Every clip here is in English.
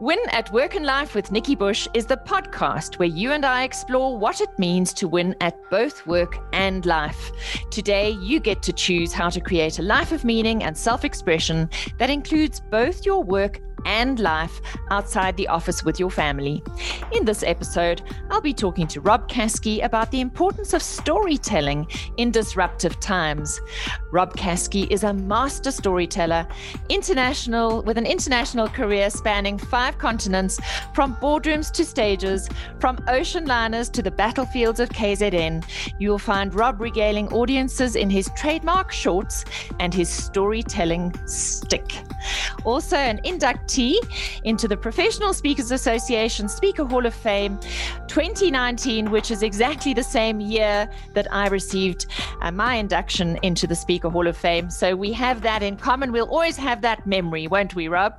Win at Work and Life with Nikki Bush is the podcast where you and I explore what it means to win at both work and life. Today, you get to choose how to create a life of meaning and self expression that includes both your work and life outside the office with your family. In this episode, I'll be talking to Rob Caskie about the importance of storytelling in disruptive times. Rob Caskie is a master storyteller, international with an international career spanning five continents, from boardrooms to stages, from ocean liners to the battlefields of KZN. You'll find Rob regaling audiences in his trademark shorts and his storytelling stick. Also, an inductee into the Professional Speakers Association Speaker Hall of Fame 2019, which is exactly the same year that I received uh, my induction into the Speaker Hall of Fame. So we have that in common. We'll always have that memory, won't we, Rob?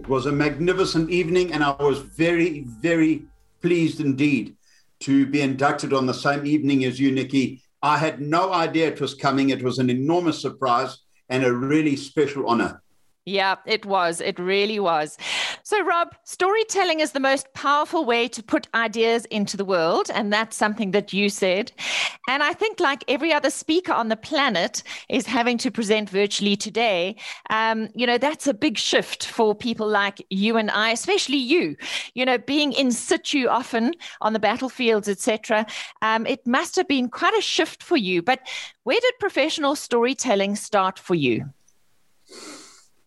It was a magnificent evening, and I was very, very pleased indeed to be inducted on the same evening as you, Nikki. I had no idea it was coming. It was an enormous surprise and a really special honor. Yeah, it was. It really was. So, Rob, storytelling is the most powerful way to put ideas into the world. And that's something that you said. And I think, like every other speaker on the planet is having to present virtually today, um, you know, that's a big shift for people like you and I, especially you, you know, being in situ often on the battlefields, etc. Um, it must have been quite a shift for you. But where did professional storytelling start for you?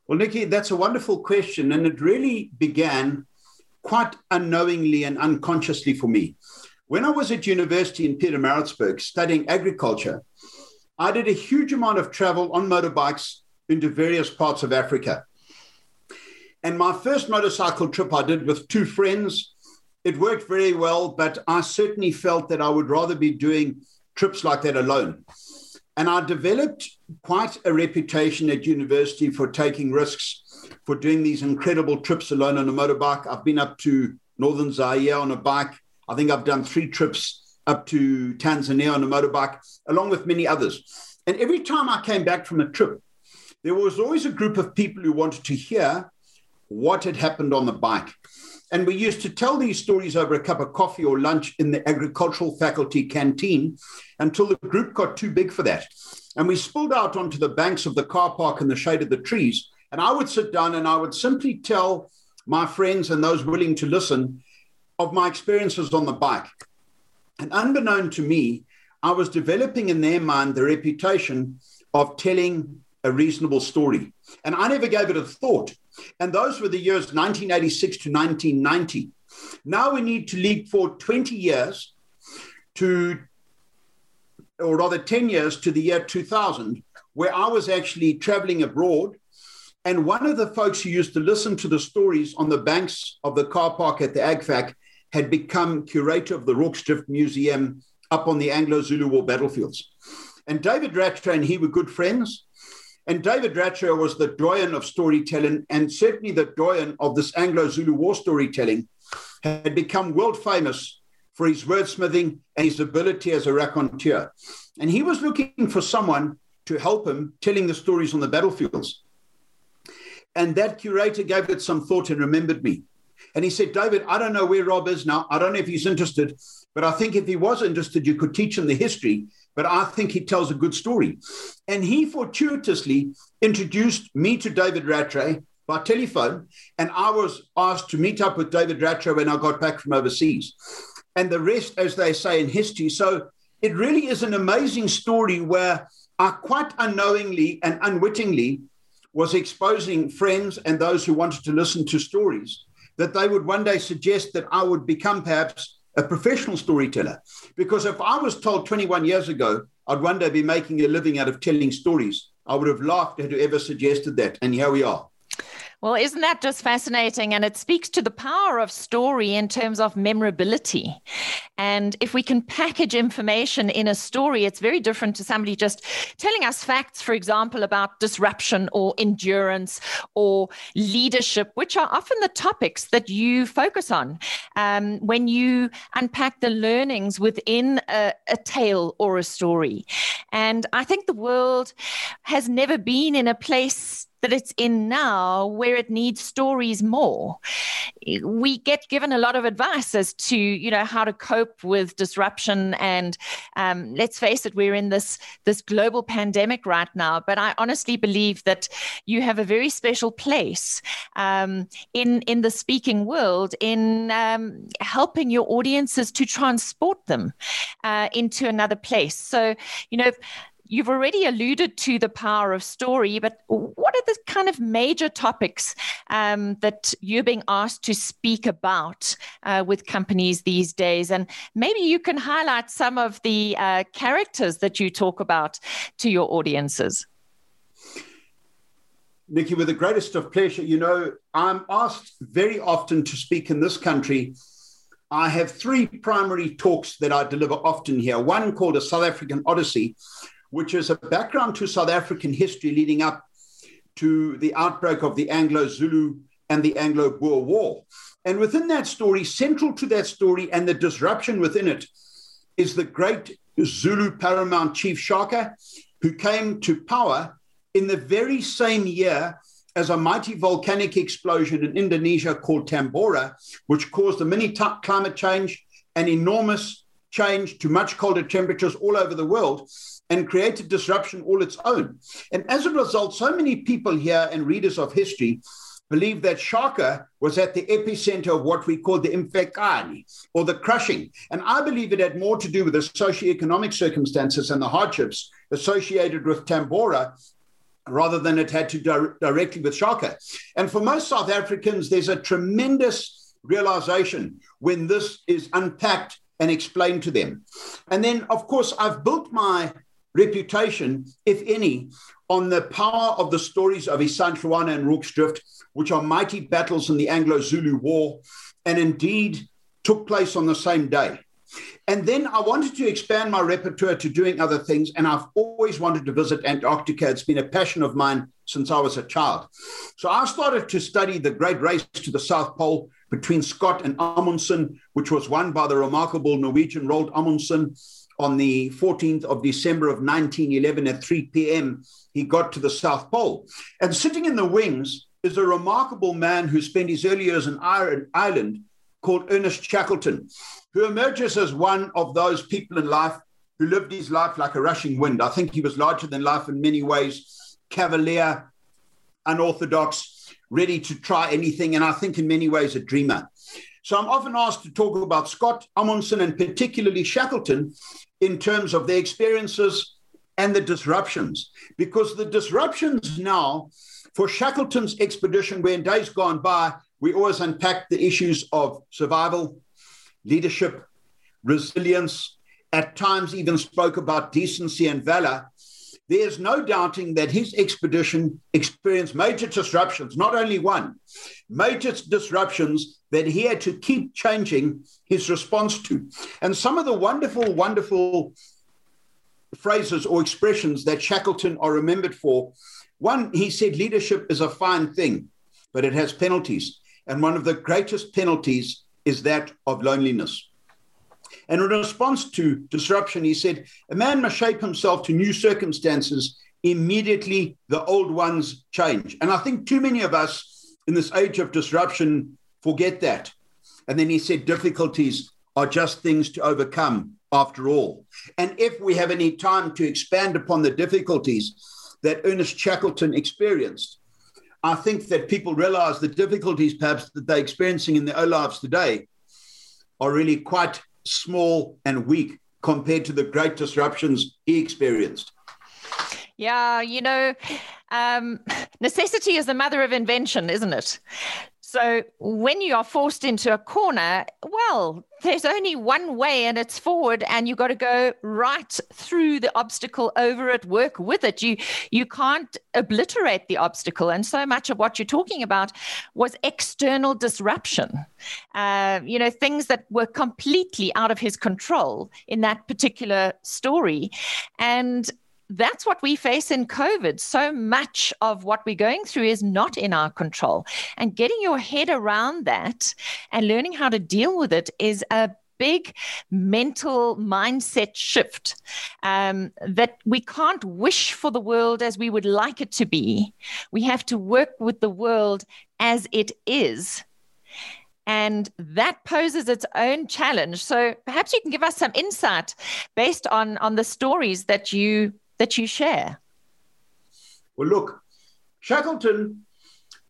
Well, Nikki, that's a wonderful question. And it really began quite unknowingly and unconsciously for me. When I was at university in Pietermaritzburg studying agriculture, I did a huge amount of travel on motorbikes into various parts of Africa. And my first motorcycle trip I did with two friends. It worked very well, but I certainly felt that I would rather be doing trips like that alone. And I developed quite a reputation at university for taking risks, for doing these incredible trips alone on a motorbike. I've been up to northern Zaire on a bike. I think I've done three trips up to Tanzania on a motorbike, along with many others. And every time I came back from a trip, there was always a group of people who wanted to hear what had happened on the bike. And we used to tell these stories over a cup of coffee or lunch in the agricultural faculty canteen until the group got too big for that. And we spilled out onto the banks of the car park in the shade of the trees. And I would sit down and I would simply tell my friends and those willing to listen of my experiences on the bike. And unbeknown to me, I was developing in their mind the reputation of telling a reasonable story. And I never gave it a thought. And those were the years 1986 to 1990. Now we need to leap forward 20 years to, or rather 10 years to the year 2000, where I was actually traveling abroad. And one of the folks who used to listen to the stories on the banks of the car park at the AGFAC had become curator of the Rorke's Museum up on the Anglo Zulu War battlefields. And David Rattray and he were good friends. And David Rattray was the doyen of storytelling and certainly the doyen of this Anglo Zulu war storytelling, had become world famous for his wordsmithing and his ability as a raconteur. And he was looking for someone to help him telling the stories on the battlefields. And that curator gave it some thought and remembered me. And he said, David, I don't know where Rob is now. I don't know if he's interested, but I think if he was interested, you could teach him the history but I think he tells a good story. And he fortuitously introduced me to David Rattray by telephone, and I was asked to meet up with David Rattray when I got back from overseas. And the rest, as they say in history. So it really is an amazing story where I quite unknowingly and unwittingly was exposing friends and those who wanted to listen to stories that they would one day suggest that I would become perhaps a professional storyteller. Because if I was told 21 years ago I'd one day be making a living out of telling stories, I would have laughed at whoever suggested that. And here we are. Well, isn't that just fascinating? And it speaks to the power of story in terms of memorability. And if we can package information in a story, it's very different to somebody just telling us facts, for example, about disruption or endurance or leadership, which are often the topics that you focus on um, when you unpack the learnings within a, a tale or a story. And I think the world has never been in a place that it's in now where it needs stories more. We get given a lot of advice as to, you know, how to cope with disruption. And um, let's face it, we're in this, this global pandemic right now. But I honestly believe that you have a very special place um, in, in the speaking world in um, helping your audiences to transport them uh, into another place. So, you know, you've already alluded to the power of story, but what are the kind of major topics um, that you're being asked to speak about uh, with companies these days? And maybe you can highlight some of the uh, characters that you talk about to your audiences. Nikki, with the greatest of pleasure. You know, I'm asked very often to speak in this country. I have three primary talks that I deliver often here. One called a South African Odyssey, which is a background to South African history leading up to the outbreak of the Anglo Zulu and the Anglo Boer War. And within that story, central to that story and the disruption within it, is the great Zulu paramount chief Shaka, who came to power in the very same year as a mighty volcanic explosion in Indonesia called Tambora, which caused a mini t- climate change, and enormous change to much colder temperatures all over the world and created disruption all its own. And as a result, so many people here and readers of history believe that Shaka was at the epicenter of what we call the Imfecane, or the crushing. And I believe it had more to do with the socioeconomic circumstances and the hardships associated with Tambora rather than it had to do directly with Shaka. And for most South Africans, there's a tremendous realization when this is unpacked and explain to them. And then, of course, I've built my reputation, if any, on the power of the stories of Isandlwana and Rorke's Drift which are mighty battles in the Anglo Zulu War, and indeed took place on the same day. And then I wanted to expand my repertoire to doing other things, and I've always wanted to visit Antarctica. It's been a passion of mine since I was a child. So I started to study the great race to the South Pole between Scott and Amundsen, which was won by the remarkable Norwegian Roald Amundsen on the 14th of December of 1911 at 3 p.m., he got to the South Pole. And sitting in the wings is a remarkable man who spent his early years in Ireland called Ernest Shackleton, who emerges as one of those people in life who lived his life like a rushing wind. I think he was larger than life in many ways, cavalier, unorthodox, ready to try anything, and I think in many ways a dreamer. So I'm often asked to talk about Scott Amundsen and particularly Shackleton in terms of their experiences and the disruptions, because the disruptions now for Shackleton's expedition, where in days gone by, we always unpacked the issues of survival, leadership, resilience, at times even spoke about decency and valor. There's no doubting that his expedition experienced major disruptions, not only one, major disruptions that he had to keep changing his response to. And some of the wonderful, wonderful phrases or expressions that Shackleton are remembered for. One, he said, leadership is a fine thing, but it has penalties. And one of the greatest penalties is that of loneliness. And in response to disruption, he said, a man must shape himself to new circumstances. Immediately, the old ones change. And I think too many of us in this age of disruption forget that. And then he said, difficulties are just things to overcome after all. And if we have any time to expand upon the difficulties that Ernest Shackleton experienced, I think that people realize the difficulties perhaps that they're experiencing in their own lives today are really quite small and weak compared to the great disruptions he experienced. Yeah, you know, um, necessity is the mother of invention, isn't it? So when you are forced into a corner, well, there's only one way and it's forward and you've got to go right through the obstacle over it, work with it. You you can't obliterate the obstacle. And so much of what you're talking about was external disruption. Uh, you know, things that were completely out of his control in that particular story. And that's what we face in COVID. So much of what we're going through is not in our control. And getting your head around that and learning how to deal with it is a big mental mindset shift um, that we can't wish for the world as we would like it to be. We have to work with the world as it is. And that poses its own challenge. So perhaps you can give us some insight based on, on the stories that you that you share. Well, look, Shackleton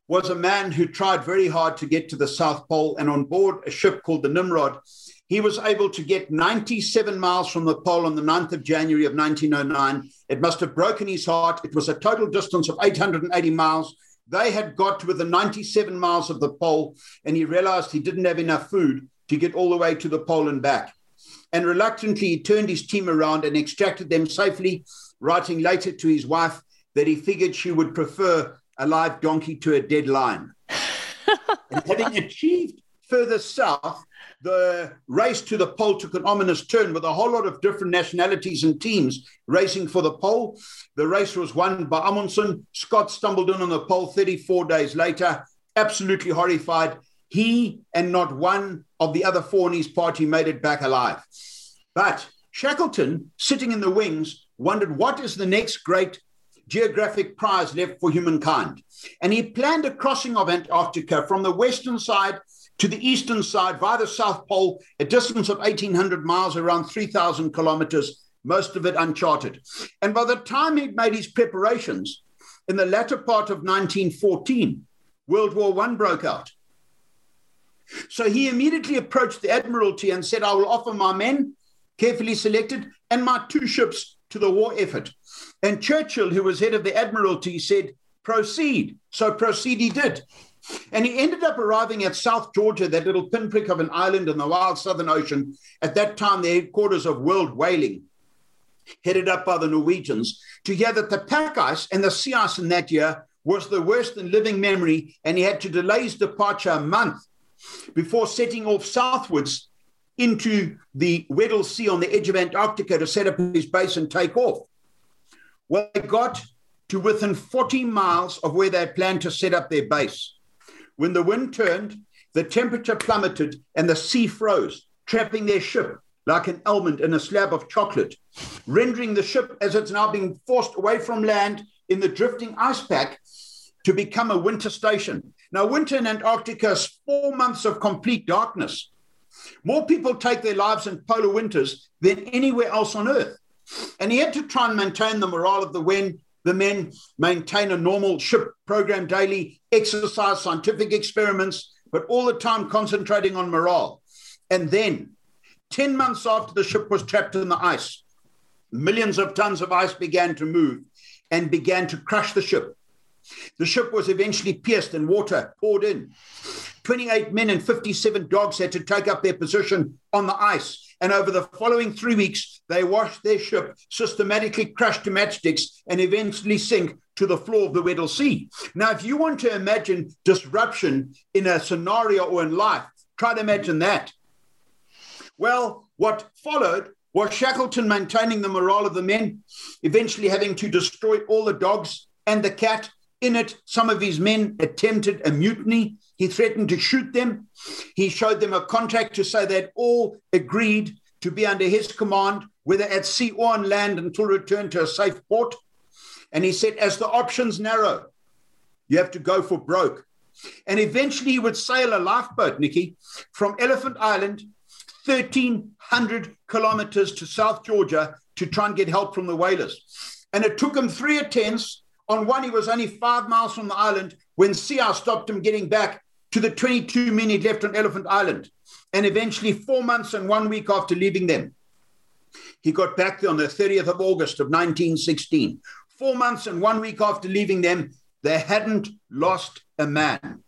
was a man who tried very hard to get to the South Pole, and on board a ship called the Nimrod, he was able to get 97 miles from the pole on the 9th of January of 1909. It must have broken his heart. It was a total distance of 880 miles. They had got to within 97 miles of the pole, and he realized he didn't have enough food to get all the way to the pole and back. And reluctantly, he turned his team around and extracted them safely, writing later to his wife that he figured she would prefer a live donkey to a dead lion. and having achieved further south, the race to the pole took an ominous turn with a whole lot of different nationalities and teams racing for the pole. The race was won by Amundsen. Scott stumbled in on the pole 34 days later, absolutely horrified. He and not one of the other four in his party made it back alive. But Shackleton, sitting in the wings, wondered what is the next great geographic prize left for humankind. And he planned a crossing of Antarctica from the western side to the eastern side via the South Pole, a distance of 1,800 miles, around 3,000 kilometers, most of it uncharted. And by the time he'd made his preparations, in the latter part of 1914, World War I broke out. So he immediately approached the Admiralty and said, I will offer my men, carefully selected, and my two ships to the war effort. And Churchill, who was head of the Admiralty, said, proceed. So proceed he did. And he ended up arriving at South Georgia, that little pinprick of an island in the wild Southern Ocean, at that time the headquarters of World Whaling, headed up by the Norwegians, to hear that the pack ice and the sea ice in that year was the worst in living memory, and he had to delay his departure a month before setting off southwards into the Weddell Sea on the edge of Antarctica to set up his base and take off. Well, they got to within 40 miles of where they had planned to set up their base. When the wind turned, the temperature plummeted and the sea froze, trapping their ship like an almond in a slab of chocolate, rendering the ship, as it's now being forced away from land in the drifting ice pack, to become a winter station. Now, winter in Antarctica is four months of complete darkness. More people take their lives in polar winters than anywhere else on Earth. And he had to try and maintain the morale of the men, the men maintain a normal ship program daily, exercise, scientific experiments, but all the time concentrating on morale. And then, 10 months after the ship was trapped in the ice, millions of tons of ice began to move and began to crush the ship. The ship was eventually pierced and water poured in. 28 men and 57 dogs had to take up their position on the ice. And over the following three weeks, they washed their ship, systematically crushed to matchsticks, and eventually sink to the floor of the Weddell Sea. Now, if you want to imagine disruption in a scenario or in life, try to imagine that. Well, what followed was Shackleton maintaining the morale of the men, eventually having to destroy all the dogs and the cat in it, some of his men attempted a mutiny. He threatened to shoot them. He showed them a contract to say they'd all agreed to be under his command, whether at sea or on land, until returned to a safe port. And he said, as the options narrow, you have to go for broke. And eventually he would sail a lifeboat, Nikki, from Elephant Island, 1,300 kilometers to South Georgia to try and get help from the whalers. And it took him three attempts on one, he was only five miles from the island when Sea stopped him getting back to the 22 men he'd left on Elephant Island. And eventually, four months and one week after leaving them, he got back there on the 30th of August of 1916. Four months and one week after leaving them, they hadn't lost a man.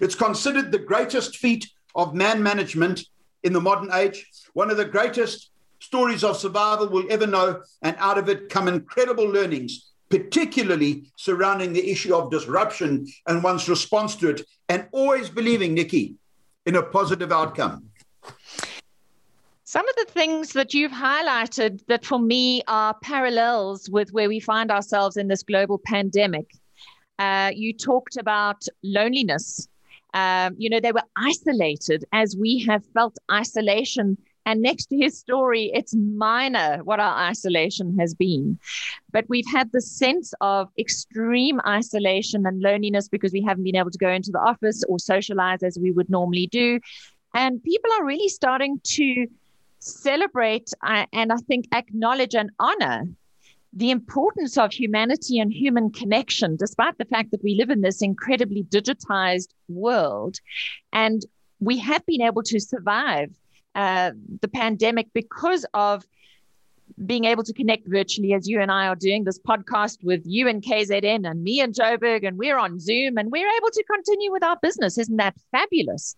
It's considered the greatest feat of man management in the modern age, one of the greatest stories of survival we'll ever know, and out of it come incredible learnings particularly surrounding the issue of disruption and one's response to it, and always believing, Nikki, in a positive outcome. Some of the things that you've highlighted that for me are parallels with where we find ourselves in this global pandemic. Uh, you talked about loneliness. Um, you know, they were isolated as we have felt isolation And next to his story, it's minor what our isolation has been. But we've had the sense of extreme isolation and loneliness because we haven't been able to go into the office or socialize as we would normally do. And people are really starting to celebrate uh, and I think acknowledge and honor the importance of humanity and human connection, despite the fact that we live in this incredibly digitized world. And we have been able to survive uh, the pandemic because of being able to connect virtually as you and I are doing this podcast with you and KZN and me and Joburg, and we're on Zoom and we're able to continue with our business. Isn't that fabulous?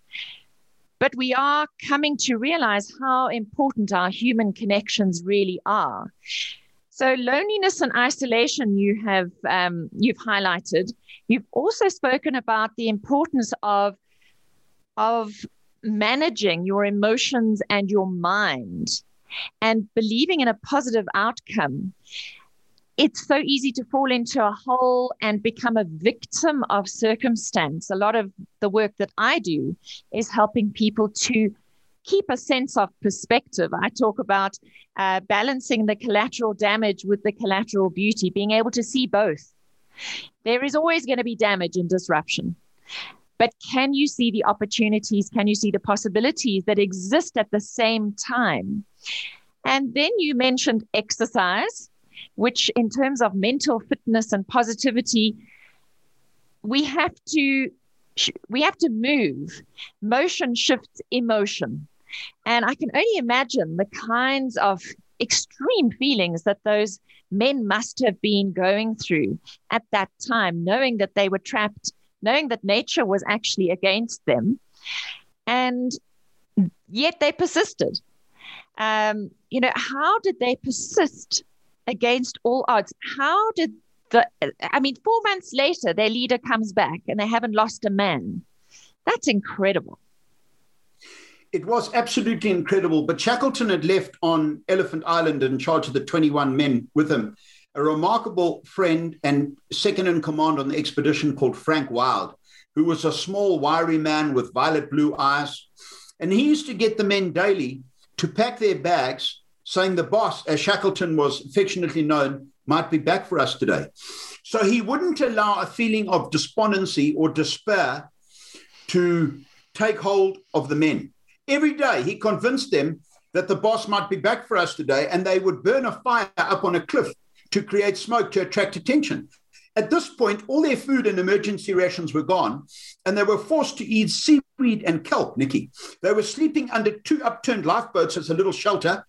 But we are coming to realize how important our human connections really are. So loneliness and isolation you have um, you've highlighted. You've also spoken about the importance of of managing your emotions and your mind and believing in a positive outcome. It's so easy to fall into a hole and become a victim of circumstance. A lot of the work that I do is helping people to keep a sense of perspective. I talk about uh, balancing the collateral damage with the collateral beauty, being able to see both. There is always going to be damage and disruption. But can you see the opportunities? Can you see the possibilities that exist at the same time? And then you mentioned exercise, which, in terms of mental fitness and positivity, we have to we have to move. Motion shifts emotion. And I can only imagine the kinds of extreme feelings that those men must have been going through at that time, knowing that they were trapped, knowing that nature was actually against them. And yet they persisted. Um, you know, how did they persist against all odds? How did the, I mean, four months later, their leader comes back and they haven't lost a man. That's incredible it was absolutely incredible. But Shackleton had left on Elephant Island in charge of the 21 men with him, a remarkable friend and second in command on the expedition called Frank Wild, who was a small, wiry man with violet blue eyes. And he used to get the men daily to pack their bags, saying the boss, as Shackleton was affectionately known, might be back for us today. So he wouldn't allow a feeling of despondency or despair to take hold of the men. Every day, he convinced them that the boss might be back for us today, and they would burn a fire up on a cliff to create smoke to attract attention. At this point, all their food and emergency rations were gone, and they were forced to eat seaweed and kelp, Nikki. They were sleeping under two upturned lifeboats as a little shelter.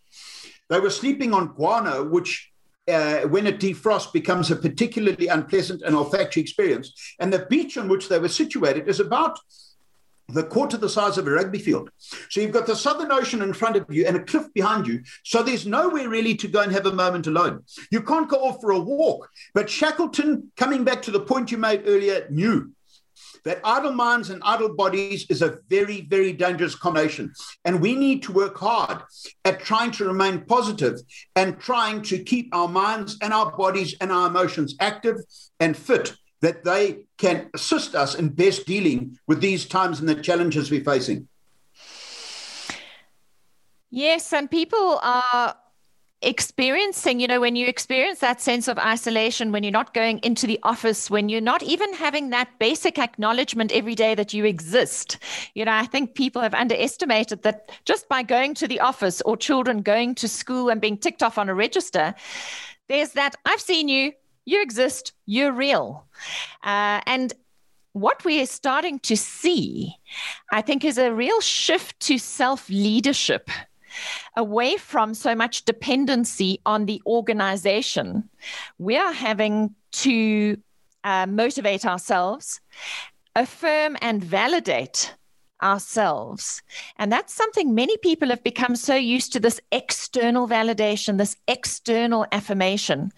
They were sleeping on guano, which, uh, when it defrosts, becomes a particularly unpleasant and olfactory experience. And the beach on which they were situated is about the quarter the size of a rugby field. So you've got the Southern Ocean in front of you and a cliff behind you. So there's nowhere really to go and have a moment alone. You can't go off for a walk. But Shackleton, coming back to the point you made earlier, knew that idle minds and idle bodies is a very, very dangerous combination. And we need to work hard at trying to remain positive and trying to keep our minds and our bodies and our emotions active and fit that they can assist us in best dealing with these times and the challenges we're facing. Yes, and people are experiencing, you know, when you experience that sense of isolation, when you're not going into the office, when you're not even having that basic acknowledgement every day that you exist. You know, I think people have underestimated that just by going to the office or children going to school and being ticked off on a register, there's that I've seen you, you exist, you're real. Uh, and what we are starting to see, I think, is a real shift to self leadership away from so much dependency on the organization. We are having to uh, motivate ourselves, affirm and validate ourselves. And that's something many people have become so used to this external validation, this external affirmation,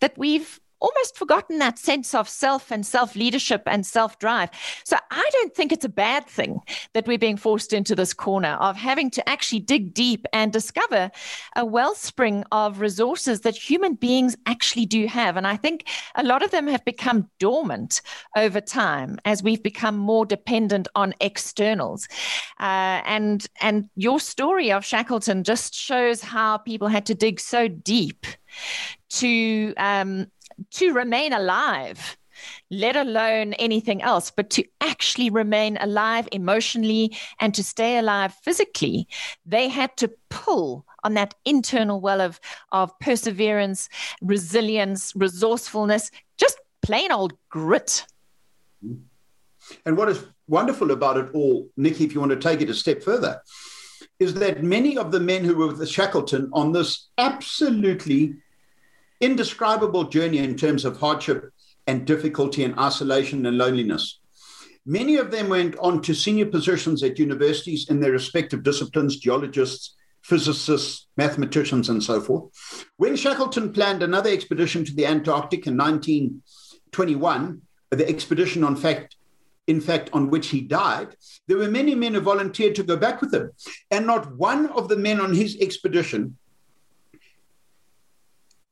that we've almost forgotten that sense of self and self leadership and self drive. So I don't think it's a bad thing that we're being forced into this corner of having to actually dig deep and discover a wellspring of resources that human beings actually do have. And I think a lot of them have become dormant over time as we've become more dependent on externals. Uh, and and your story of Shackleton just shows how people had to dig so deep to um, to remain alive let alone anything else, but to actually remain alive emotionally and to stay alive physically, they had to pull on that internal well of, of perseverance, resilience, resourcefulness, just plain old grit. And what is wonderful about it all, Nikki, if you want to take it a step further, is that many of the men who were with Shackleton on this absolutely indescribable journey in terms of hardship and difficulty and isolation and loneliness. Many of them went on to senior positions at universities in their respective disciplines, geologists, physicists, mathematicians, and so forth. When Shackleton planned another expedition to the Antarctic in 1921, the expedition, on fact, in fact, on which he died, there were many men who volunteered to go back with him. And not one of the men on his expedition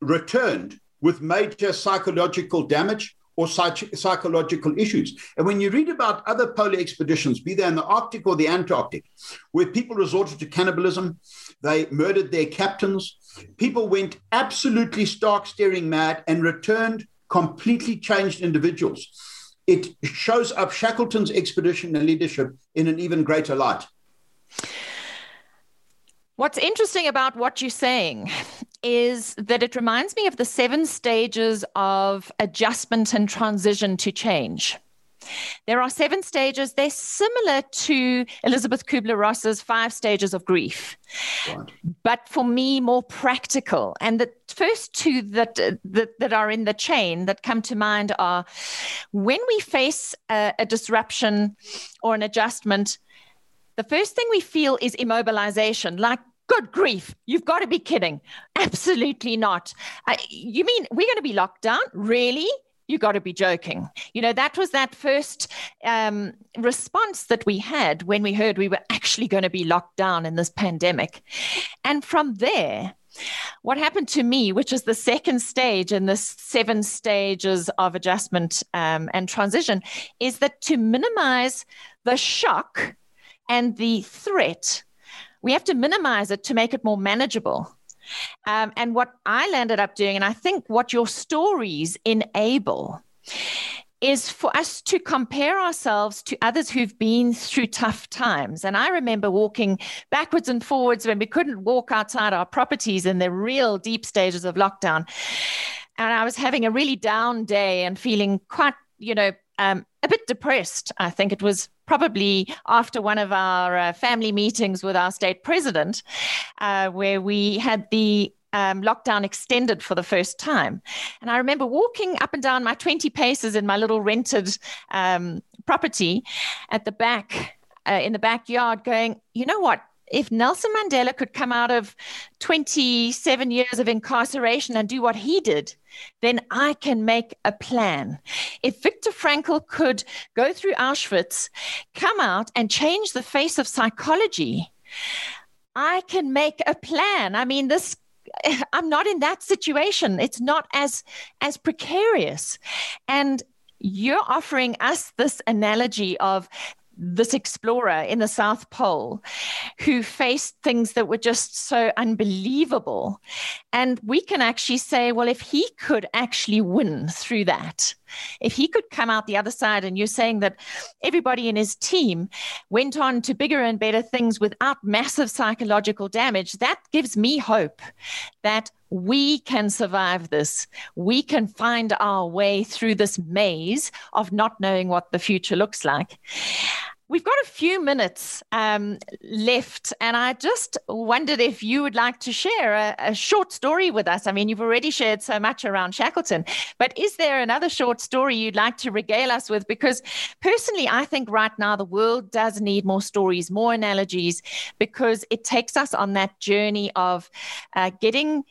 returned with major psychological damage or psych- psychological issues. And when you read about other polar expeditions, be they in the Arctic or the Antarctic, where people resorted to cannibalism, they murdered their captains, people went absolutely stark staring mad and returned completely changed individuals. It shows up Shackleton's expedition and leadership in an even greater light. What's interesting about what you're saying is that it reminds me of the seven stages of adjustment and transition to change. There are seven stages. They're similar to Elisabeth Kübler-Ross's five stages of grief, right. but for me, more practical. And the first two that, that, that are in the chain that come to mind are when we face a, a disruption or an adjustment, the first thing we feel is immobilization, like Good grief, you've got to be kidding. Absolutely not. Uh, you mean we're going to be locked down? Really? You got to be joking. You know, that was that first um, response that we had when we heard we were actually going to be locked down in this pandemic. And from there, what happened to me, which is the second stage in this seven stages of adjustment um, and transition, is that to minimize the shock and the threat we have to minimize it to make it more manageable. Um, and what I landed up doing, and I think what your stories enable, is for us to compare ourselves to others who've been through tough times. And I remember walking backwards and forwards when we couldn't walk outside our properties in the real deep stages of lockdown. And I was having a really down day and feeling quite, you know, um, a bit depressed. I think it was probably after one of our uh, family meetings with our state president, uh, where we had the um, lockdown extended for the first time. And I remember walking up and down my 20 paces in my little rented um, property at the back, uh, in the backyard, going, you know what? If Nelson Mandela could come out of 27 years of incarceration and do what he did, then I can make a plan. If Viktor Frankl could go through Auschwitz, come out and change the face of psychology, I can make a plan. I mean, this I'm not in that situation. It's not as as precarious. And you're offering us this analogy of this explorer in the South Pole who faced things that were just so unbelievable. And we can actually say, well, if he could actually win through that, if he could come out the other side, and you're saying that everybody in his team went on to bigger and better things without massive psychological damage, that gives me hope that we can survive this. We can find our way through this maze of not knowing what the future looks like. We've got a few minutes um, left, and I just wondered if you would like to share a, a, short story with us. I mean, you've already shared so much around Shackleton, but is there another short story you'd like to regale us with? Because personally, I think right now the world does need more stories, more analogies, because it takes us on that journey of uh, getting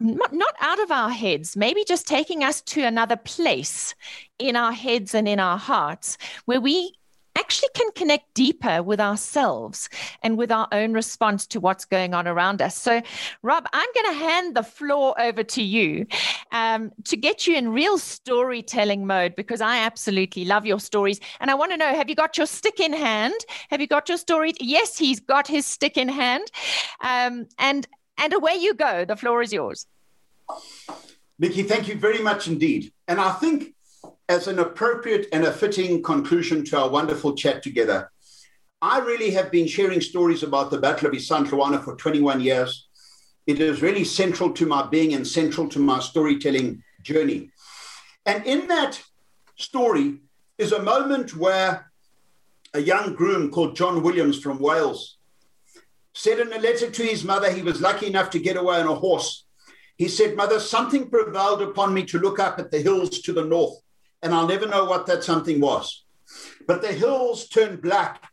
not out of our heads, maybe just taking us to another place in our heads and in our hearts where we actually can connect deeper with ourselves and with our own response to what's going on around us. So, Rob, I'm going to hand the floor over to you um, to get you in real storytelling mode because I absolutely love your stories. And I want to know have you got your stick in hand? Have you got your story? Yes, he's got his stick in hand. Um, and and away you go. The floor is yours. Nikki, thank you very much indeed. And I think as an appropriate and a fitting conclusion to our wonderful chat together, I really have been sharing stories about the Battle of Isandlwana for 21 years. It is really central to my being and central to my storytelling journey. And in that story is a moment where a young groom called John Williams from Wales said in a letter to his mother he was lucky enough to get away on a horse. He said, Mother, something prevailed upon me to look up at the hills to the north and I'll never know what that something was. But the hills turned black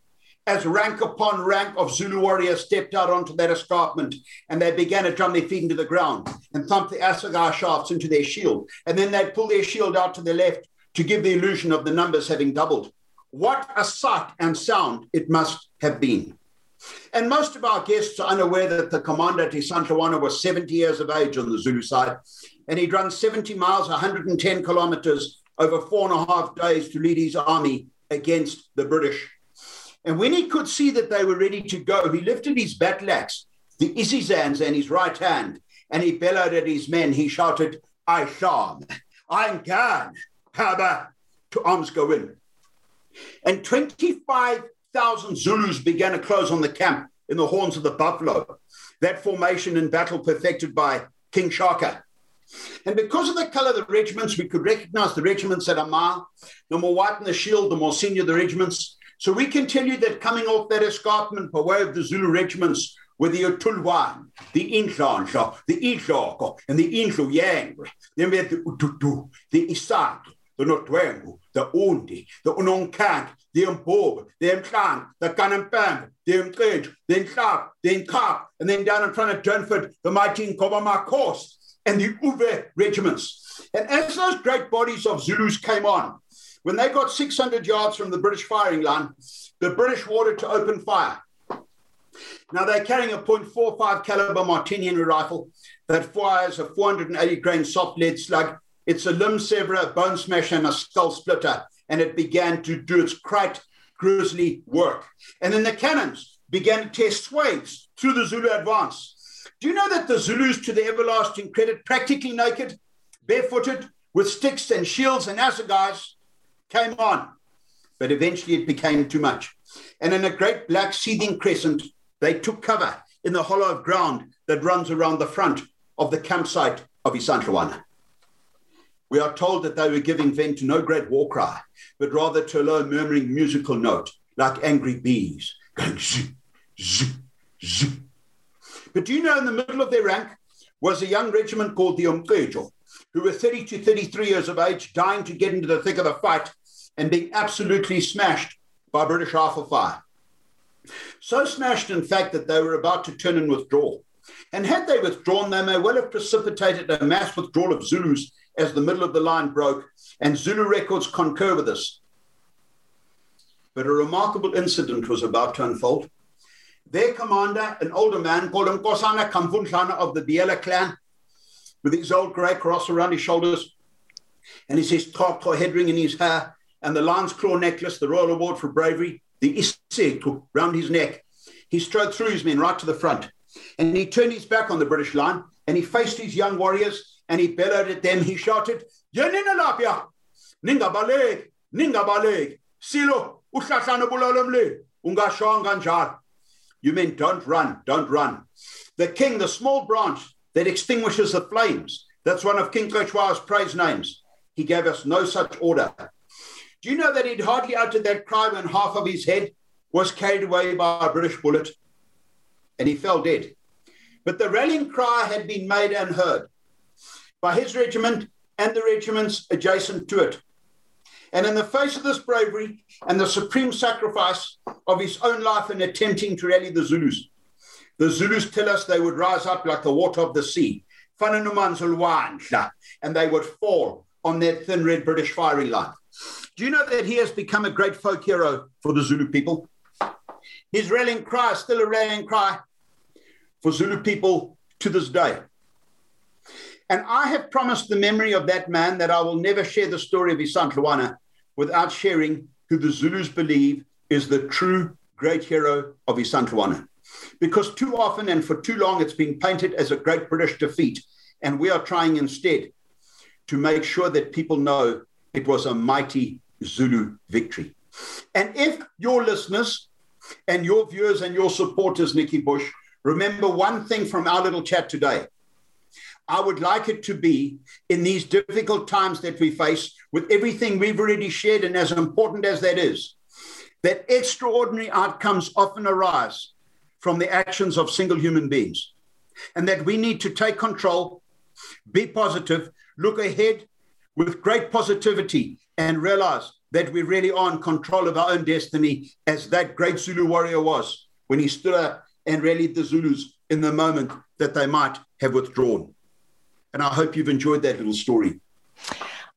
as rank upon rank of Zulu warriors stepped out onto that escarpment and they began to drum their feet into the ground and thump the assegai shafts into their shield. And then they'd pull their shield out to the left to give the illusion of the numbers having doubled. What a sight and sound it must have been. And most of our guests are unaware that the commander at Isandlwana was 70 years of age on the Zulu side, and he'd run 70 miles, 110 kilometers over four and a half days to lead his army against the British. And when he could see that they were ready to go, he lifted his battle axe, the isizans, in his right hand, and he bellowed at his men. He shouted, I shall, I'm gone, Haba, to arms go in. And 25,000 Zulus began to close on the camp in the horns of the buffalo. That formation in battle perfected by King Shaka. And because of the color of the regiments, we could recognize the regiments at a mile. The more white in the shield, the more senior the regiments. So we can tell you that coming off that escarpment by way of the Zulu regiments were the Utulwan, the Inhlansha, the Ihloko, and the Inhluyang. Then we had the Ututu, the Isang, the Notwengu, the Undi, the Unonkang, the Mbob, the Mklang, the Kanampang, the Mkej, the Nklap, the Nkap, and then down in front of Durnford, the mighty Nkobama Coast and the Uwe regiments. And as those great bodies of Zulus came on, when they got 600 yards from the British firing line, the British ordered to open fire. Now they're carrying a .45 caliber Martini rifle that fires a 480 grain soft lead slug. It's a limb severer, bone smasher, and a skull splitter, and it began to do its quite grisly work. And then the cannons began to test swathes through the Zulu advance. Do you know that the Zulus, to their everlasting credit, practically naked, barefooted, with sticks and shields and assegais, came on? But eventually it became too much. And in a great black seething crescent, they took cover in the hollow of ground that runs around the front of the campsite of Isandlwana. We are told that they were giving vent to no great war cry, but rather to a low murmuring musical note, like angry bees, going zzz, zzz, zzz, but do you know in the middle of their rank was a young regiment called the Umqejo, who were 30 to 33 years of age, dying to get into the thick of the fight and being absolutely smashed by British rifle fire. So smashed, in fact, that they were about to turn and withdraw. And had they withdrawn, they may well have precipitated a mass withdrawal of Zulus as the middle of the line broke, and Zulu records concur with this. But a remarkable incident was about to unfold. Their commander, an older man called Nkosana Kamfunhlana of the Biyela clan, with his old grey cross around his shoulders, and his Toko head ring in his hair, and the lion's claw necklace, the Royal Award for Bravery, the Isetu round his neck. He strode through his men right to the front, and he turned his back on the British line, and he faced his young warriors, and he bellowed at them. He shouted, Yenina lapia, ninga baleg, ninga baleg, silo, uhlahlana bulalomle, ungashonga njalo. You mean don't run, don't run. The king, the small branch that extinguishes the flames, that's one of King Cetshwayo's praise names. He gave us no such order. Do you know that he'd hardly uttered that cry when half of his head was carried away by a British bullet and he fell dead? But the rallying cry had been made and heard by his regiment and the regiments adjacent to it. And in the face of this bravery and the supreme sacrifice of his own life in attempting to rally the Zulus, the Zulus tell us they would rise up like the water of the sea. and they would fall on that thin red British firing line. Do you know that he has become a great folk hero for the Zulu people? His rallying cry is still a rallying cry for Zulu people to this day. And I have promised the memory of that man that I will never share the story of Isandlwana without sharing who the Zulus believe is the true great hero of Isandlwana. Because too often and for too long it's been painted as a great British defeat. And we are trying instead to make sure that people know it was a mighty Zulu victory. And if your listeners and your viewers and your supporters, Nikki Bush, remember one thing from our little chat today. I would like it to be in these difficult times that we face, with everything we've already shared, and as important as that is, that extraordinary outcomes often arise from the actions of single human beings, and that we need to take control, be positive, look ahead with great positivity, and realize that we really are in control of our own destiny, as that great Zulu warrior was when he stood up and rallied the Zulus in the moment that they might have withdrawn. And I hope you've enjoyed that little story.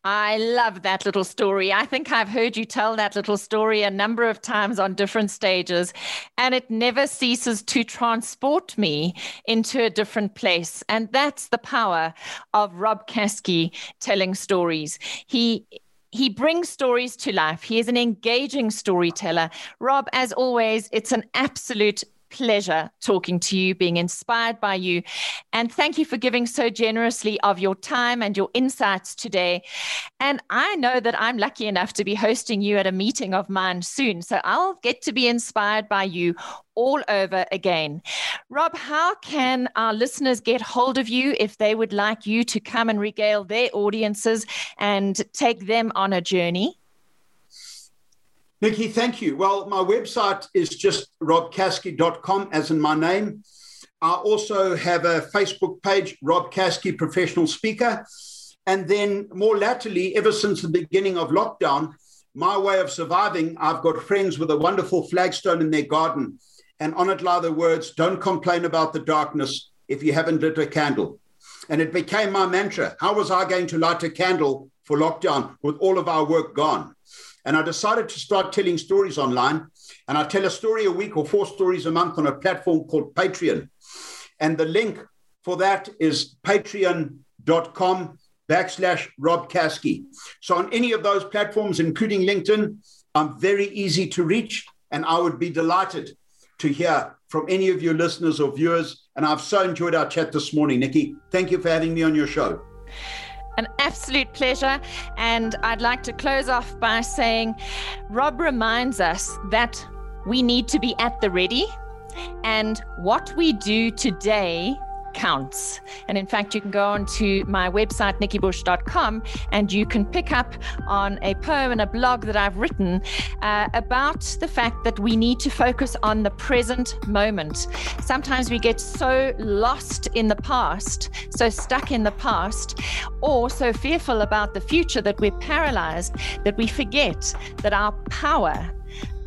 I love that little story. I think I've heard you tell that little story a number of times on different stages, and it never ceases to transport me into a different place. And that's the power of Rob Caskie telling stories. He he brings stories to life. He is an engaging storyteller. Rob, as always, it's an absolute pleasure talking to you, being inspired by you. And thank you for giving so generously of your time and your insights today. And I know that I'm lucky enough to be hosting you at a meeting of mine soon. So I'll get to be inspired by you all over again. Rob, how can our listeners get hold of you if they would like you to come and regale their audiences and take them on a journey? Nikki, thank you. Well, my website is just robcaskie.com, as in my name. I also have a Facebook page, Rob Caskie Professional Speaker. And then more latterly, ever since the beginning of lockdown, my way of surviving, I've got friends with a wonderful flagstone in their garden. And on it lie the words, don't complain about the darkness if you haven't lit a candle. And it became my mantra. How was I going to light a candle for lockdown with all of our work gone? And I decided to start telling stories online. And I tell a story a week or four stories a month on a platform called Patreon. And the link for that is patreon.com backslash Rob Caskie. So on any of those platforms, including LinkedIn, I'm very easy to reach. And I would be delighted to hear from any of your listeners or viewers. And I've so enjoyed our chat this morning, Nikki. Thank you for having me on your show. An absolute pleasure. And I'd like to close off by saying Rob reminds us that we need to be at the ready. And what we do today counts. And in fact, you can go on to my website, nikkibush.com, and you can pick up on a poem and a blog that I've written uh, about the fact that we need to focus on the present moment. Sometimes we get so lost in the past, so stuck in the past, or so fearful about the future that we're paralyzed that we forget that our power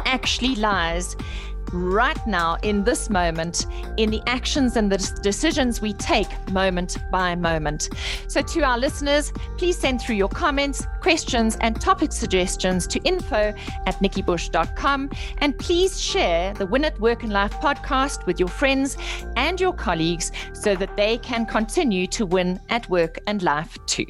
actually lies right now in this moment in the actions and the decisions we take moment by moment. So, to our listeners, please send through your comments, questions, and topic suggestions to info at nikkibush.com. And please share the Win at Work and Life podcast with your friends and your colleagues so that they can continue to win at work and life too.